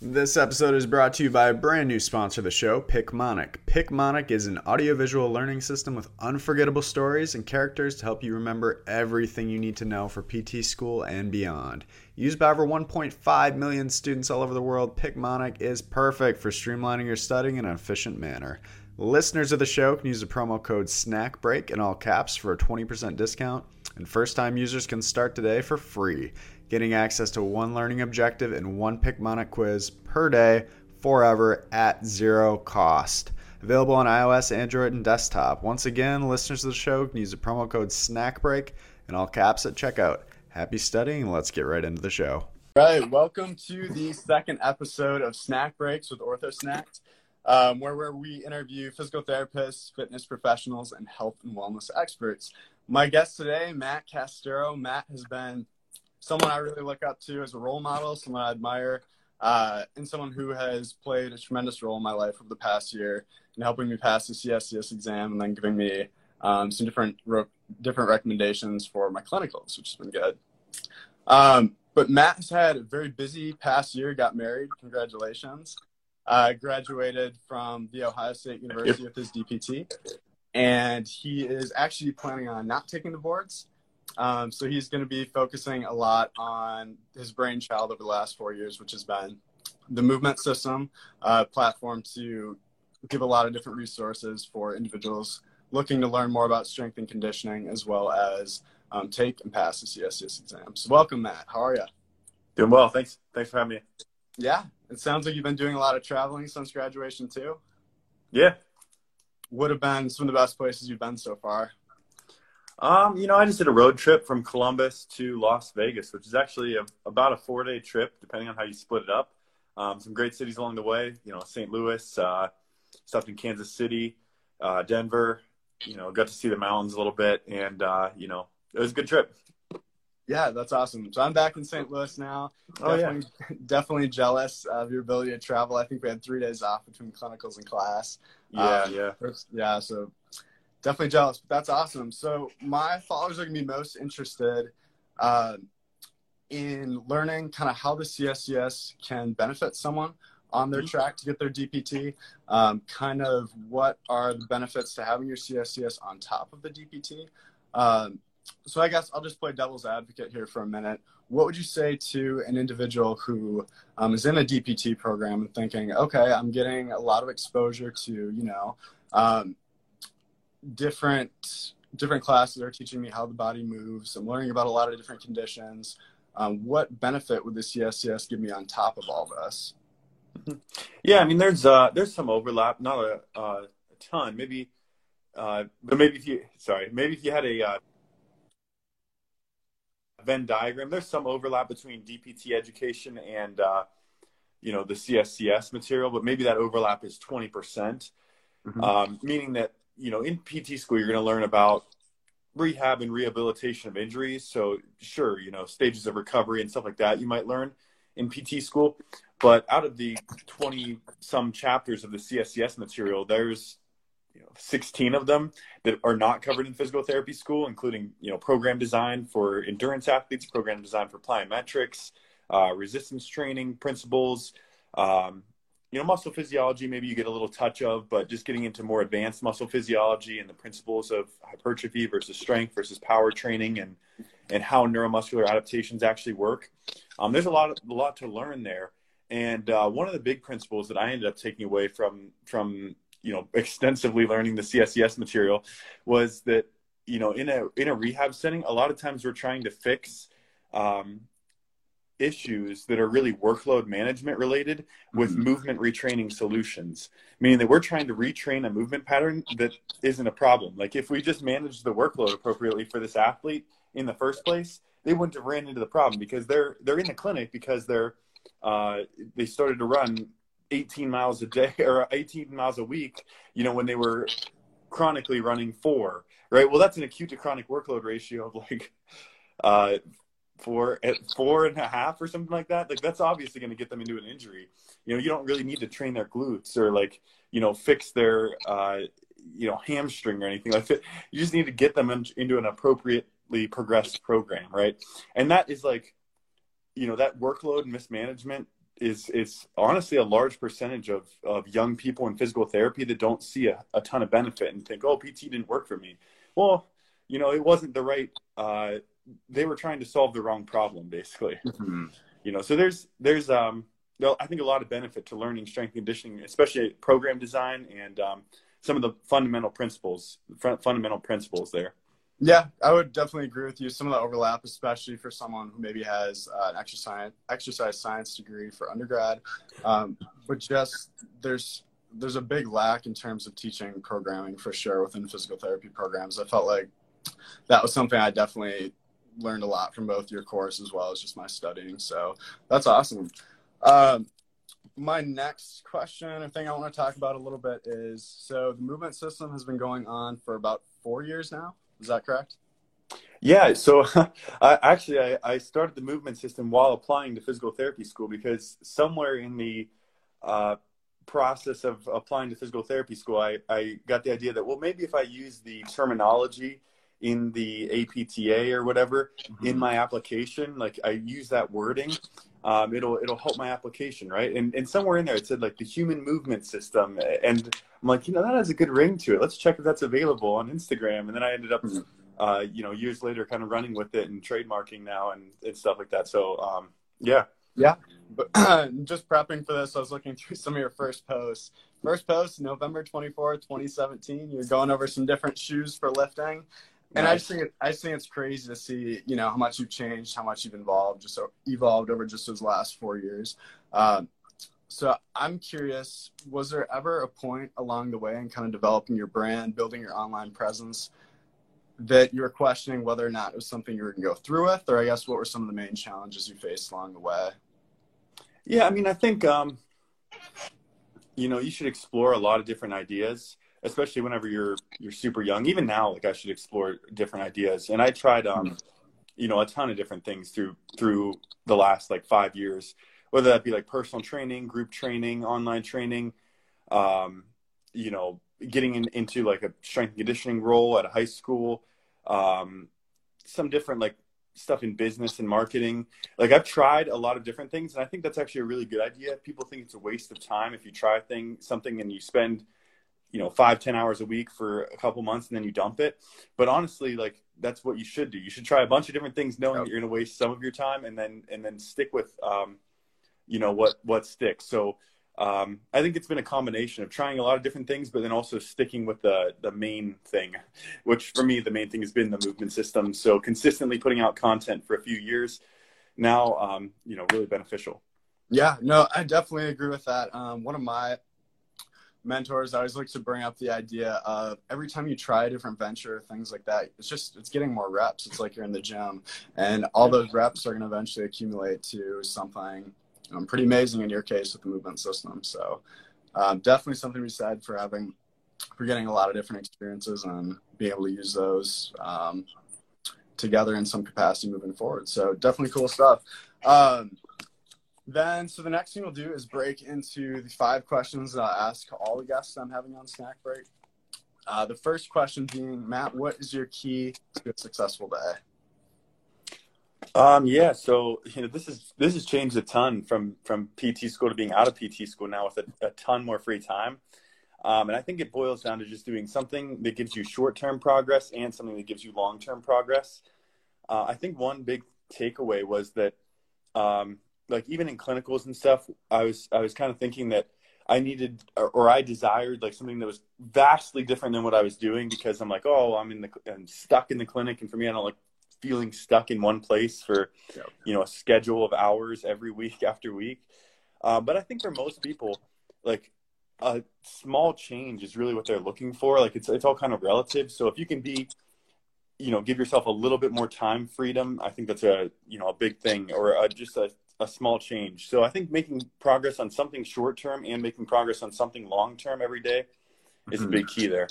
This episode is brought to you by a brand new sponsor of the show, Picmonic. Picmonic is an audiovisual learning system with unforgettable stories and characters to help you remember everything you need to know for PT school and beyond. Used by over 1.5 million students all over the world, Picmonic is perfect for streamlining your studying in an efficient manner. Listeners of the show can use the promo code SNACKBREAK in all caps for a 20% discount, and first time users can start today for free getting access to one learning objective and one Picmonic quiz per day forever at zero cost. Available on iOS, Android, and desktop. Once again, listeners of the show can use the promo code SNACKBREAK in all caps at checkout. Happy studying, let's get right into the show. Right, welcome to the second episode of Snack Breaks with OrthoSnacked, um, where, where we interview physical therapists, fitness professionals, and health and wellness experts. My guest today, Matt Casturo. Matt has been someone I really look up to as a role model, someone I admire, uh, and someone who has played a tremendous role in my life over the past year in helping me pass the CSCS exam and then giving me um, some different different recommendations for my clinicals, which has been good. Um, but Matt has had a very busy past year. Got married. Congratulations. Uh, graduated from the Ohio State University with his DPT, and he is actually planning on not taking the boards um, so he's going to be focusing a lot on his brainchild over the last four years, which has been the movement system uh, platform to give a lot of different resources for individuals looking to learn more about strength and conditioning, as well as um, take and pass the CSCS exams. Welcome, Matt. How are you? Doing well. Thanks. Thanks for having me. Yeah, it sounds like you've been doing a lot of traveling since graduation too. Yeah. Would have been some of the best places you've been so far. Um, you know, I just did a road trip from Columbus to Las Vegas, which is actually a, about a four day trip, depending on how you split it up. Um, some great cities along the way, you know, St. Louis, uh, stopped in Kansas City, uh, Denver, you know, got to see the mountains a little bit. And, uh, you know, it was a good trip. Yeah, that's awesome. So I'm back in St. Louis now. Oh, definitely, yeah. definitely jealous of your ability to travel. I think we had three days off between clinicals and class. Yeah, um, yeah. Yeah, so definitely jealous, but that's awesome. So my followers are gonna be most interested uh, in learning kind of how the CSCS can benefit someone on their mm-hmm. track to get their DPT. Um, kind of what are the benefits to having your CSCS on top of the DPT? Um, so I guess I'll just play devil's advocate here for a minute. What would you say to an individual who um, is in a DPT program and thinking, okay, I'm getting a lot of exposure to, you know, um, different different classes are teaching me how the body moves. I'm learning about a lot of different conditions. Um, what benefit would the CSCS give me on top of all this? Yeah, I mean, there's uh, there's some overlap, not a, uh, a ton, maybe, uh, but maybe if you sorry, maybe if you had a uh, Venn diagram, there's some overlap between DPT education and uh, you know the CSCS material, but maybe that overlap is 20 percent, mm-hmm. um, meaning that you know, in PT school, you're going to learn about rehab and rehabilitation of injuries. So, sure, you know, stages of recovery and stuff like that you might learn in PT school. But out of the 20 some chapters of the CSCS material, there's you know 16 of them that are not covered in physical therapy school, including you know program design for endurance athletes, program design for plyometrics, uh, resistance training principles, um, you know, muscle physiology, maybe you get a little touch of, but just getting into more advanced muscle physiology and the principles of hypertrophy versus strength versus power training and, and how neuromuscular adaptations actually work. Um, there's a lot, of, a lot to learn there. And uh, one of the big principles that I ended up taking away from, from, you know, extensively learning the CSCS material was that, you know, in a, in a rehab setting, a lot of times we're trying to fix, um, issues that are really workload management related with mm-hmm. movement retraining solutions meaning that we're trying to retrain a movement pattern that isn't a problem like if we just manage the workload appropriately for this athlete in the first place they wouldn't have ran into the problem because they're they're in the clinic because they're uh, they started to run 18 miles a day or 18 miles a week you know when they were chronically running four right well that's an acute to chronic workload ratio of like uh, four at four and a half or something like that, like that's obviously going to get them into an injury. You know, you don't really need to train their glutes or like you know fix their uh, you know hamstring or anything like that. You just need to get them in, into an appropriately progressed program, right? And that is like you know that workload mismanagement is is honestly a large percentage of of young people in physical therapy that don't see a, a ton of benefit and think, oh, PT didn't work for me. Well, you know, it wasn't the right. Uh, they were trying to solve the wrong problem, basically. Mm-hmm. You know, so there's there's um, I think a lot of benefit to learning strength conditioning, especially program design and um, some of the fundamental principles, fundamental principles there. Yeah, I would definitely agree with you. Some of the overlap, especially for someone who maybe has uh, an exercise exercise science degree for undergrad, um, but just there's there's a big lack in terms of teaching programming for sure within physical therapy programs. I felt like that was something I definitely learned a lot from both your course as well as just my studying. So that's awesome. Um, my next question or thing I want to talk about a little bit is so the movement system has been going on for about four years now. Is that correct? Yeah, so I, actually, I, I, started the movement system while applying to physical therapy school because somewhere in the uh, process of applying to physical therapy school, I, I got the idea that, well, maybe if I use the terminology in the APTA or whatever mm-hmm. in my application, like I use that wording, um, it'll it'll help my application, right? And and somewhere in there it said like the human movement system, and I'm like, you know, that has a good ring to it. Let's check if that's available on Instagram. And then I ended up, mm-hmm. uh, you know, years later, kind of running with it and trademarking now and, and stuff like that. So um, yeah, yeah. But just prepping for this, I was looking through some of your first posts. First post, November 24th, 2017. You're going over some different shoes for lifting. And nice. I just think it, I just think it's crazy to see, you know, how much you've changed, how much you've evolved, just so evolved over just those last four years. Um, so I'm curious, was there ever a point along the way in kind of developing your brand, building your online presence, that you were questioning whether or not it was something you were going to go through with, or I guess what were some of the main challenges you faced along the way? Yeah, I mean, I think um, you know you should explore a lot of different ideas especially whenever you're you're super young. Even now, like I should explore different ideas. And I tried, um, you know, a ton of different things through through the last like five years, whether that be like personal training, group training, online training, um, you know, getting in, into like a strength and conditioning role at a high school, um, some different like stuff in business and marketing. Like I've tried a lot of different things, and I think that's actually a really good idea. People think it's a waste of time if you try thing something and you spend you know five ten hours a week for a couple months and then you dump it but honestly like that's what you should do you should try a bunch of different things knowing yep. that you're going to waste some of your time and then and then stick with um, you know what what sticks so um, I think it's been a combination of trying a lot of different things, but then also sticking with the the main thing, which for me the main thing has been the movement system. So consistently putting out content for a few years now, um, you know, really beneficial. Yeah, no, I definitely agree with that. Um, one of my mentors, I always like to bring up the idea of every time you try a different venture, things like that, it's just it's getting more reps. It's like you're in the gym, and all those reps are going to eventually accumulate to something um, pretty amazing in your case with the movement system. So um, definitely something to be said for having for getting a lot of different experiences and being able to use those um, together in some capacity moving forward. So definitely cool stuff. Um, then, so the next thing we'll do is break into the five questions that I ask all the guests I'm having on Snack Break. Uh, the first question being, Matt, what is your key to a successful day? Um, yeah, so you know this is this has changed a ton from from PT school to being out of PT school now with a, a ton more free time, um, and I think it boils down to just doing something that gives you short term progress and something that gives you long term progress. Uh, I think one big takeaway was that um, like even in clinicals and stuff, I was I was kind of thinking that I needed or, or, I desired like something that was vastly different than what I was doing because I'm like, oh, I'm in the I'm stuck in the clinic, and for me, I don't like feeling stuck in one place for yeah. you know a schedule of hours every week after week. Uh, but I think for most people, like a small change is really what they're looking for. Like it's it's all kind of relative. So if you can be you know give yourself a little bit more time freedom i think that's a you know a big thing or a, just a a small change. So I think making progress on something short term and making progress on something long term every day is mm-hmm. a big key there.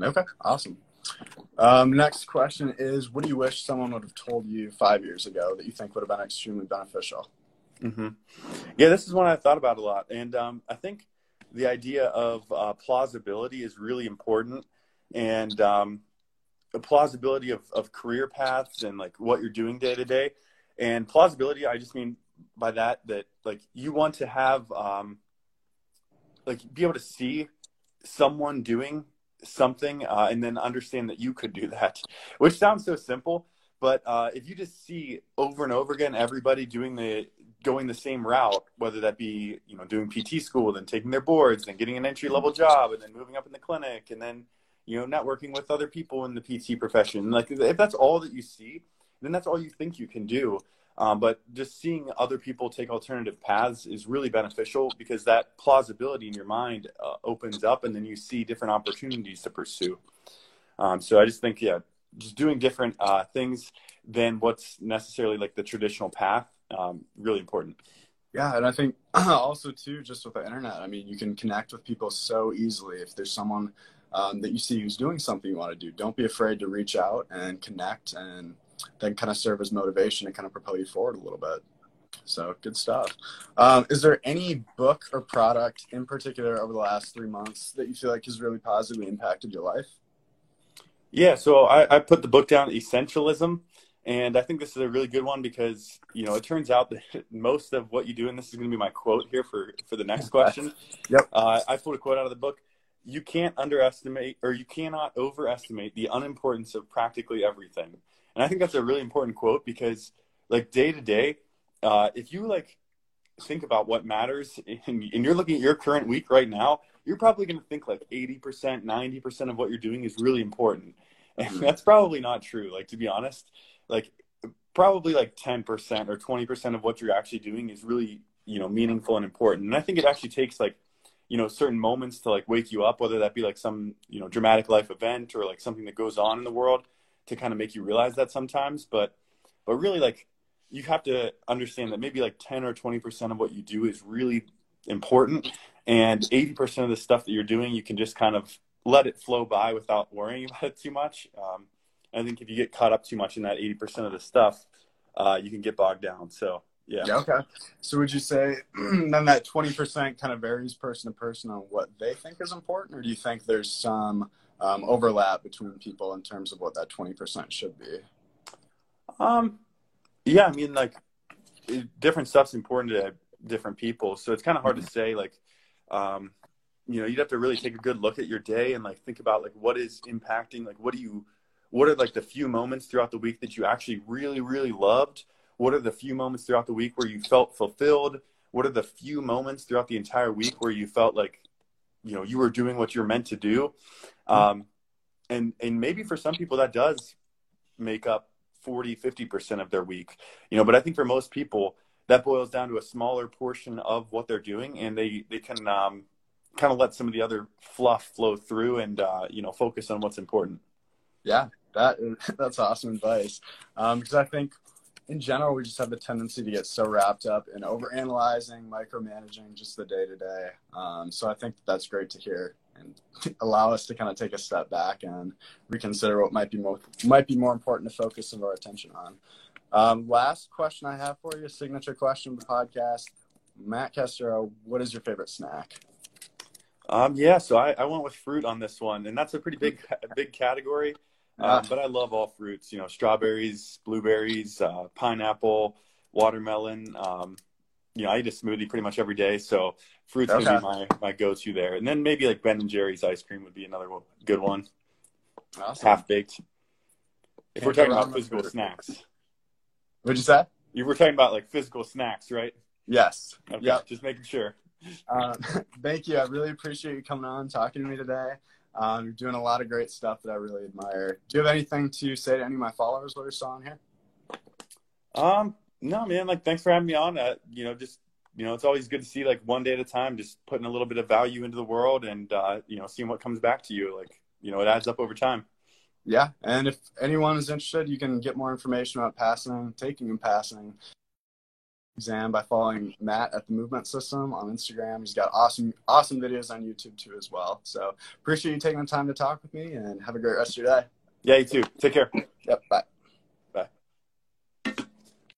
Okay, awesome. Um, next question is What do you wish someone would have told you five years ago that you think would have been extremely beneficial? Mm-hmm. Yeah, this is one I've thought about a lot. And um, I think the idea of uh, plausibility is really important. And um, the plausibility of, of career paths and like what you're doing day to day and plausibility, I just mean by that that like you want to have um, like be able to see someone doing something uh, and then understand that you could do that, which sounds so simple. But uh, if you just see over and over again everybody doing the going the same route, whether that be you know doing PT school, then taking their boards, then getting an entry level job, and then moving up in the clinic, and then you know networking with other people in the PT profession, like if that's all that you see, then that's all you think you can do. Um, but just seeing other people take alternative paths is really beneficial because that plausibility in your mind uh, opens up, and then you see different opportunities to pursue. Um, so I just think, yeah, just doing different uh, things than what's necessarily like the traditional path, um, really important. Yeah, and I think also too, just with the internet, I mean, you can connect with people so easily. If there's someone um, that you see who's doing something you want to do, don't be afraid to reach out and connect and then kind of serve as motivation and kind of propel you forward a little bit. So good stuff. Um, is there any book or product in particular over the last three months that you feel like has really positively impacted your life? Yeah, so I, I put the book down, Essentialism, and I think this is a really good one because you know it turns out that most of what you do, and this is going to be my quote here for for the next question. yep. Uh, I pulled a quote out of the book. You can't underestimate, or you cannot overestimate the unimportance of practically everything. And I think that's a really important quote because, like day to day, uh, if you like think about what matters, and, and you're looking at your current week right now, you're probably going to think like 80%, 90% of what you're doing is really important. And mm-hmm. that's probably not true. Like, to be honest, like probably like 10% or 20% of what you're actually doing is really, you know, meaningful and important. And I think it actually takes like, you know, certain moments to like wake you up, whether that be like some, you know, dramatic life event or like something that goes on in the world to kind of make you realize that sometimes. But, but really like you have to understand that maybe like 10 or 20% of what you do is really important. And 80% of the stuff that you're doing, you can just kind of let it flow by without worrying about it too much. Um, I think if you get caught up too much in that 80% of the stuff, uh, you can get bogged down. So, yeah. yeah. Okay. So, would you say then that 20% kind of varies person to person on what they think is important, or do you think there's some um, overlap between people in terms of what that 20% should be? Um, yeah, I mean, like different stuff's important to different people. So it's kind of hard mm-hmm. to say, like, um, you know, you'd have to really take a good look at your day and like think about like what is impacting, like, what do you, what are like the few moments throughout the week that you actually really, really loved? What are the few moments throughout the week where you felt fulfilled? What are the few moments throughout the entire week where you felt like, you know, you were doing what you're meant to do? Um, and, and maybe for some people that does make up 40, 50% of their week, you know, but I think for most people that boils down to a smaller portion of what they're doing and they, they can, um, kind of let some of the other fluff flow through and, uh, you know, focus on what's important. Yeah, that that's awesome advice. Um, because I think in general we just have the tendency to get so wrapped up in overanalyzing, micromanaging just the day to day. So I think that's great to hear and allow us to kind of take a step back and reconsider what might be more might be more important to focus of our attention on. Um, last question I have for you, signature question of the podcast. Matt Casturo, what is your favorite snack? Um, yeah, so I, I went with fruit on this one, and that's a pretty big big category. Uh, but I love all fruits. You know, strawberries, blueberries, uh, pineapple, watermelon. Um, you know, I eat a smoothie pretty much every day, so fruits okay. gonna be my my go to there. And then maybe like Ben and Jerry's ice cream would be another good one. Awesome. Half baked. If Can't we're talking about physical snacks. What'd you say? You were talking about like physical snacks, right? Yes. Okay. Yep. Just making sure. Um, thank you. I really appreciate you coming on, talking to me today. Um, you're doing a lot of great stuff that I really admire. Do you have anything to say to any of my followers while you're still on here? Um, no, man. Like, thanks for having me on. Uh, you know, just you know, it's always good to see like one day at a time, just putting a little bit of value into the world, and uh, you know, seeing what comes back to you. Like, you know, it adds up over time. Yeah, and if anyone is interested, you can get more information about passing, taking, and passing exam by following Matt at the Movement System on Instagram. He's got awesome, awesome videos on YouTube too as well. So appreciate you taking the time to talk with me and have a great rest of your day. Yeah, you too. Take care. Yep. Bye.